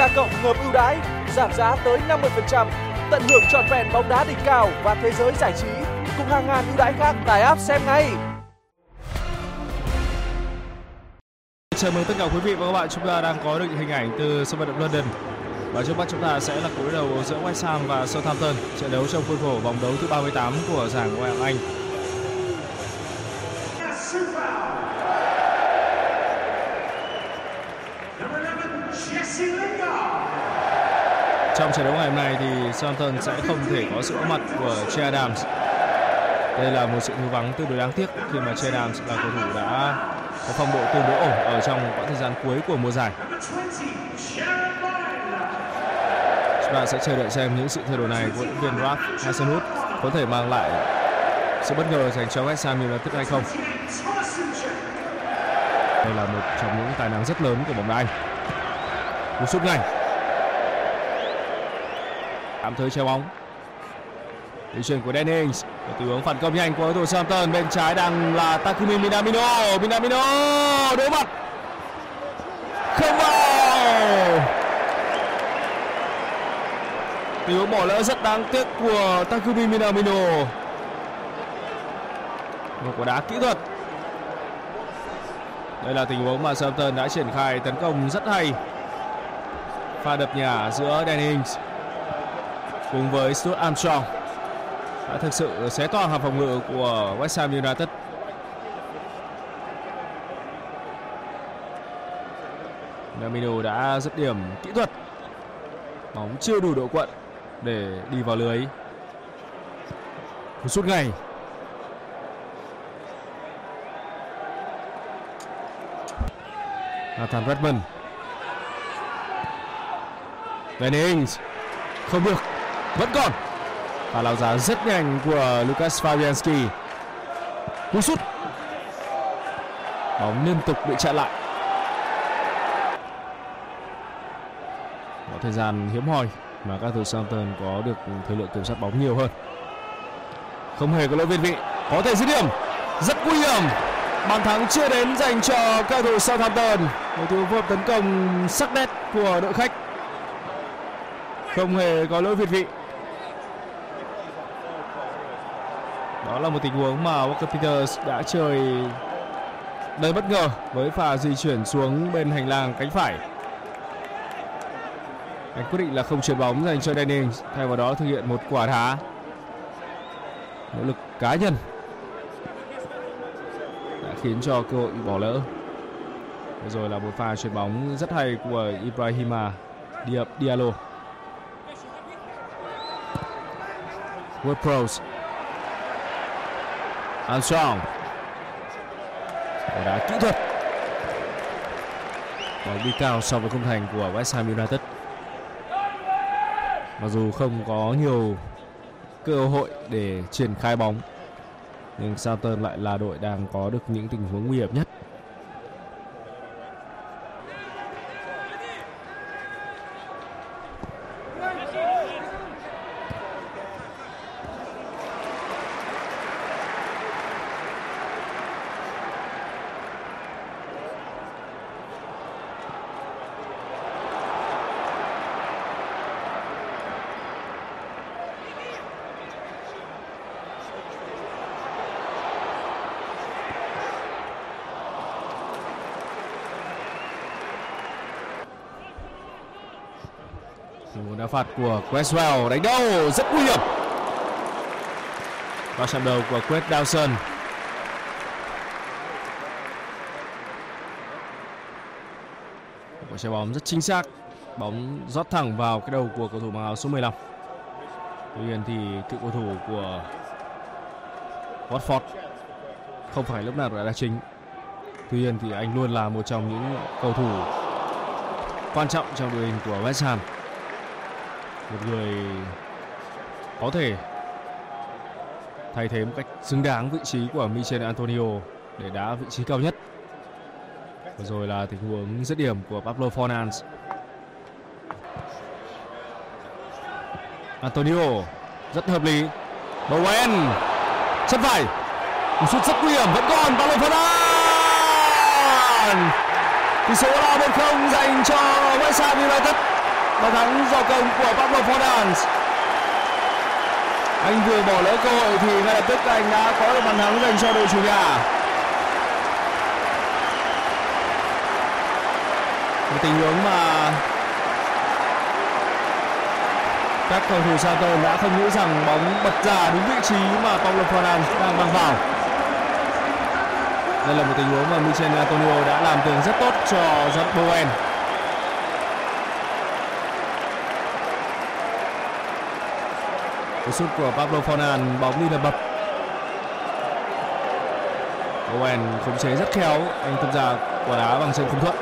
K cộng ngầm ưu đãi, giảm giá tới 50%, tận hưởng trọn vẹn bóng đá đỉnh cao và thế giới giải trí cùng hàng ngàn ưu đãi khác tải app xem ngay. Chào mừng tất cả quý vị và các bạn, chúng ta đang có được hình ảnh từ sân vận động London. Và trước mắt chúng ta sẽ là cuộc đối đầu giữa West Ham và Southampton, trận đấu trong khuôn khổ vòng đấu thứ 38 của giải Ngoại hạng Anh. Trong trận đấu ngày hôm nay thì Southampton sẽ không thể có sự có mặt của Che Adams. Đây là một sự thiếu vắng tương đối đáng tiếc khi mà Che Adams là cầu thủ đã có phong độ tương đối ổn ở trong quãng thời gian cuối của mùa giải. Chúng ta sẽ chờ đợi xem những sự thay đổi này của huấn viên Ralph Hasenhut có thể mang lại sự bất ngờ dành cho West Ham United hay không. Đây là một trong những tài năng rất lớn của bóng đá Anh. Cú sút ngay. Tạm thời treo bóng. Đi chuyển của Dennings. Từ hướng phản công nhanh của thủ Southampton bên trái đang là Takumi Minamino. Minamino đối mặt. Không vào. Tình huống bỏ lỡ rất đáng tiếc của Takumi Minamino. Một quả đá kỹ thuật. Đây là tình huống mà Southampton đã triển khai tấn công rất hay. Pha đập nhà giữa Dennings cùng với Stuart Armstrong, đã thực sự xé toang hàng phòng ngự của West Ham United. Minamino đã dứt điểm kỹ thuật. Bóng chưa đủ độ quận để đi vào lưới. Cú sút ngay. Nathan Redmond. Dennings. Không được. Vẫn còn. Và lao giá rất nhanh của Lucas Fabianski. Cú sút. Bóng liên tục bị chặn lại. Có thời gian hiếm hoi mà các thủ Southampton có được thời lượng kiểm soát bóng nhiều hơn. Không hề có lỗi việt vị, có thể dứt điểm, rất nguy hiểm. Bàn thắng chưa đến dành cho các thủ Southampton. Một thứ phối hợp tấn công sắc nét của đội khách. Không hề có lỗi việt vị. Đó là một tình huống mà Walker Peters đã chơi đầy bất ngờ với pha di chuyển xuống bên hành lang cánh phải. Anh quyết định là không chuyền bóng dành cho Dennings thay vào đó thực hiện một quả đá. Nỗ lực cá nhân đã khiến cho cơ hội bỏ lỡ. Rồi là một pha chuyền bóng rất hay của Ibrahima Diallo. Ward-Prowse Armstrong quả đá kỹ thuật. Bóng đi cao so với khung thành của West Ham United. Mặc dù không có nhiều cơ hội để triển khai bóng, nhưng Southampton lại là đội đang có được những tình huống nguy hiểm nhất. Đá phạt của Cresswell, đánh đầu rất nguy hiểm. Và chạm đầu của Quét Dawson. Quả trái bóng rất chính xác. Bóng rót thẳng vào cái đầu của cầu thủ mang áo số 15. Tuy nhiên thì cựu cầu thủ của Watford không phải lúc nào là đá chính. Tuy nhiên thì anh luôn là một trong những cầu thủ quan trọng trong đội hình của West Ham một người có thể thay thế một cách xứng đáng vị trí của Michel Antonio để đá vị trí cao nhất. Vừa rồi là tình huống dứt điểm của Pablo Fornals. Antonio, rất hợp lý. Bowen chân phải. Một sút rất nguy hiểm, vẫn còn Pablo Fornals. Tỷ số là 1-0 dành cho West Ham United bàn thắng do công của Pablo Fornals anh vừa bỏ lỡ cơ hội thì ngay lập tức anh đã có được bàn thắng dành cho đội chủ nhà. Một tình huống mà các cầu thủ Southampton đã không nghĩ rằng bóng bật ra đúng vị trí mà Pablo Fernandes đang mang vào. Đây là một tình huống mà Michel Antonio đã làm tường rất tốt cho Jack Bowen. Cú sút của Pablo Fornan bóng đi là bập. Owen khống chế rất khéo, anh tung ra quả đá bằng chân không thuận.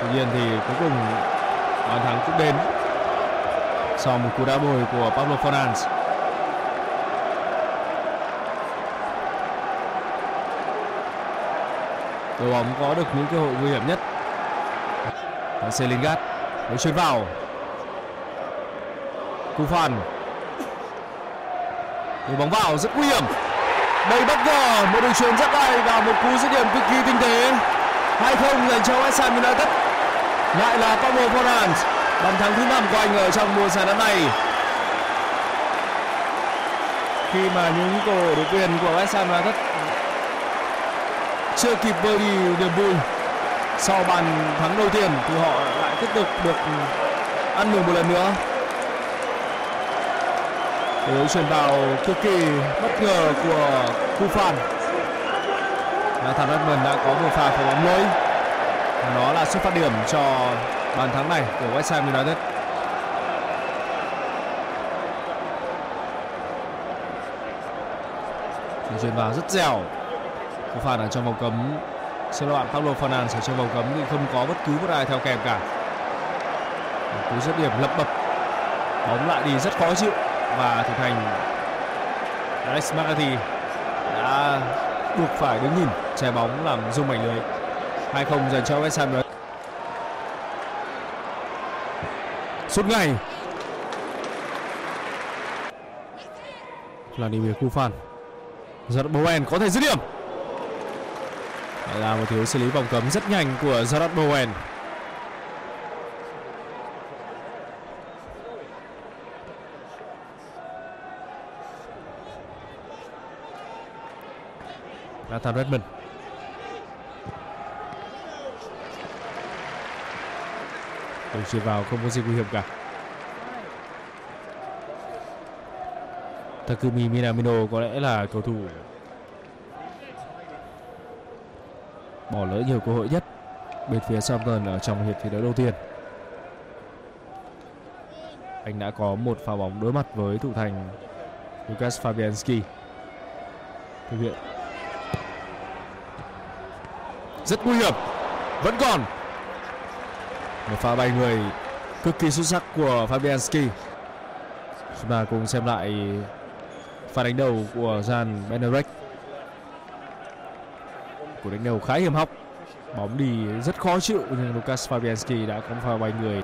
Tuy nhiên thì cuối cùng bàn thắng cũng đến. Sau một cú đá bồi của Pablo Fernandes đội bóng có được những cơ hội nguy hiểm nhất. Và Selingard Đấu chuyển vào. Cú phản. Đưa bóng vào, rất nguy hiểm. Đây bất ngờ, một đường chuyền rất hay và một cú dứt điểm cực kỳ tinh tế. 2-0 dành cho West Ham United. Lại là Pablo Fornals Bàn thắng thứ năm của anh ở trong mùa giải năm nay. Khi mà những cổ đội viên của West Ham United chưa kịp vơi đi niềm vui sau bàn thắng đầu tiên, thì họ lại tiếp tục được ừ, ăn mừng một lần nữa. Đối chuyển vào cực kỳ bất ngờ của Kufan Nathan Redmond đã có một pha phá bóng lưới nó là xuất phát điểm cho bàn thắng này của West Ham United. Chuyển vào rất dẻo. Kufan ở trong vòng cấm. Xin lỗi bạn Pablo Fernandes ở trong vòng cấm thì không có bất cứ một ai theo kèm cả. Cú dứt điểm lập bập. Bóng lại đi rất khó chịu và thủ thành Alex McCarthy đã buộc phải đứng nhìn trái bóng làm rung mảnh lưới. 2-0 dành cho West Ham United. đi về Vladimir Kufan, Gerard Bowen có thể dứt điểm là một thiếu xử lý vòng cấm rất nhanh của Gerard Bowen. Nathan Redmond. Đường chuyền vào, không có gì nguy hiểm cả. Takumi Minamino có lẽ là cầu thủ bỏ lỡ nhiều cơ hội nhất bên phía Southampton ở trong hiệp thi đấu đầu tiên. Anh đã có một pha bóng đối mặt với thủ thành Lucas Fabianski. Thực hiện rất nguy hiểm, vẫn còn. Một pha bay người cực kỳ xuất sắc của Fabianski. Chúng ta cùng xem lại pha đánh đầu của Jan Benarek. Của đánh đầu khá hiểm hóc. Bóng đi rất khó chịu nhưng Lucas Fabianski đã có pha bay người.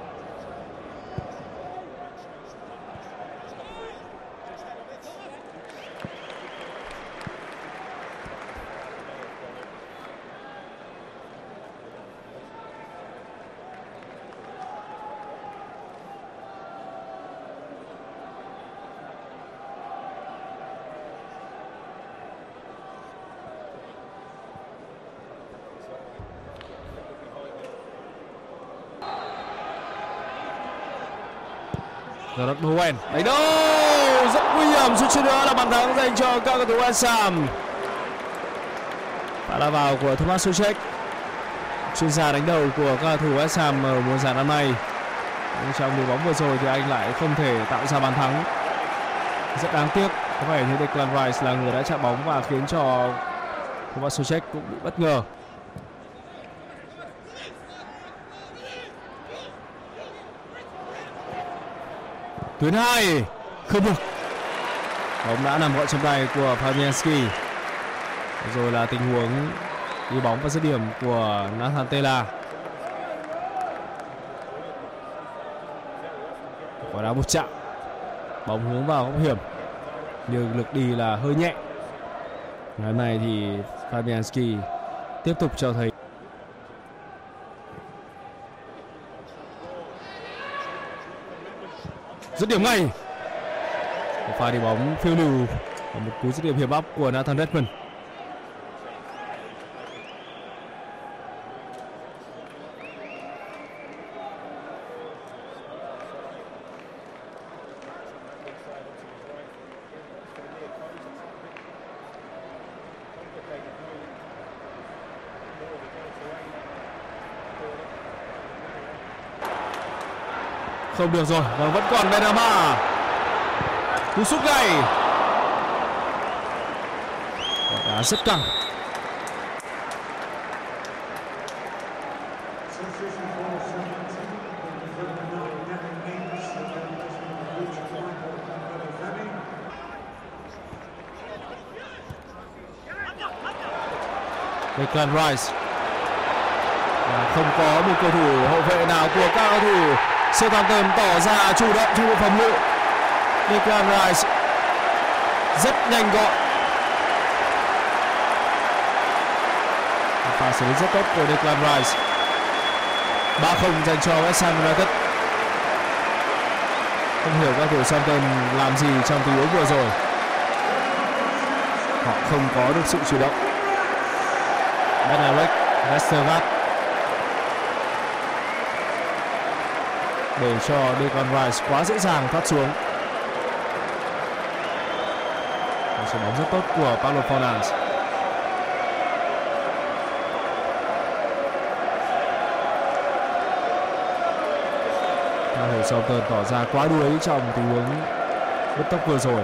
Gerard Bowen đánh đâu rất nguy hiểm. Suýt chút nữa là bàn thắng dành cho các cầu thủ West Ham. Và là vào của Thomas Suchek. Chuyên gia đánh đầu của các cầu thủ West Ham ở mùa giải năm nay. Nhưng trong mùa bóng vừa rồi thì anh lại không thể tạo ra bàn thắng. Rất đáng tiếc. Có vẻ như Declan Rice là người đã chạm bóng và khiến cho Thomas Suchek cũng bị bất ngờ. Tuyến hai không được bóng đã nằm gọn trong tay của Fabianski. Rồi là tình huống đi bóng và dứt điểm của Nathan Tela quả đá một chạm. Bóng hướng vào góc hiểm. Nhưng lực đi là hơi nhẹ. Ngày hôm nay thì Fabianski tiếp tục cho thấy dứt điểm ngay. Pha đi bóng phiêu lưu và một cú dứt điểm hiểm áp của Nathan Redmond. Không được rồi và vẫn còn Benama. Cú sút này. Đá rất căng. Declan Rice. Và không có một cầu thủ hậu vệ nào của các cầu thủ Southampton tỏ ra chủ động trong bộ phòng ngự. Declan Rice rất nhanh gọn. Pha xử lý rất tốt của Declan Rice. 3-0 dành cho West Ham United. Không hiểu các thủ Southampton làm gì trong tình huống vừa rồi. Họ không có được sự chủ động. Benarek, Westergaard để cho Declan Rice quá dễ dàng thoát xuống. sự bóng rất tốt của Paulo Fernandes. Cao thủ Southampton tỏ ra quá đuối trong tình huống bứt tốc vừa rồi.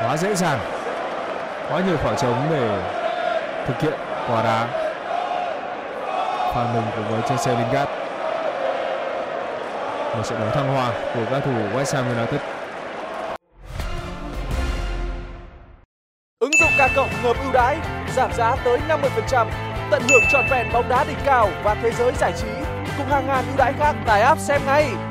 quá dễ dàng quá nhiều khoảng trống để thực hiện quả đá. Pha mừng cùng với Chelsea Lingard. Một trận đấu thăng hoa của các thủ West Ham United. Ứng dụng ca cộng ngầm ưu đãi, giảm giá tới 50% tận hưởng trọn vẹn bóng đá đỉnh cao và thế giới giải trí. Cùng hàng ngàn ưu đãi khác tại app xem ngay.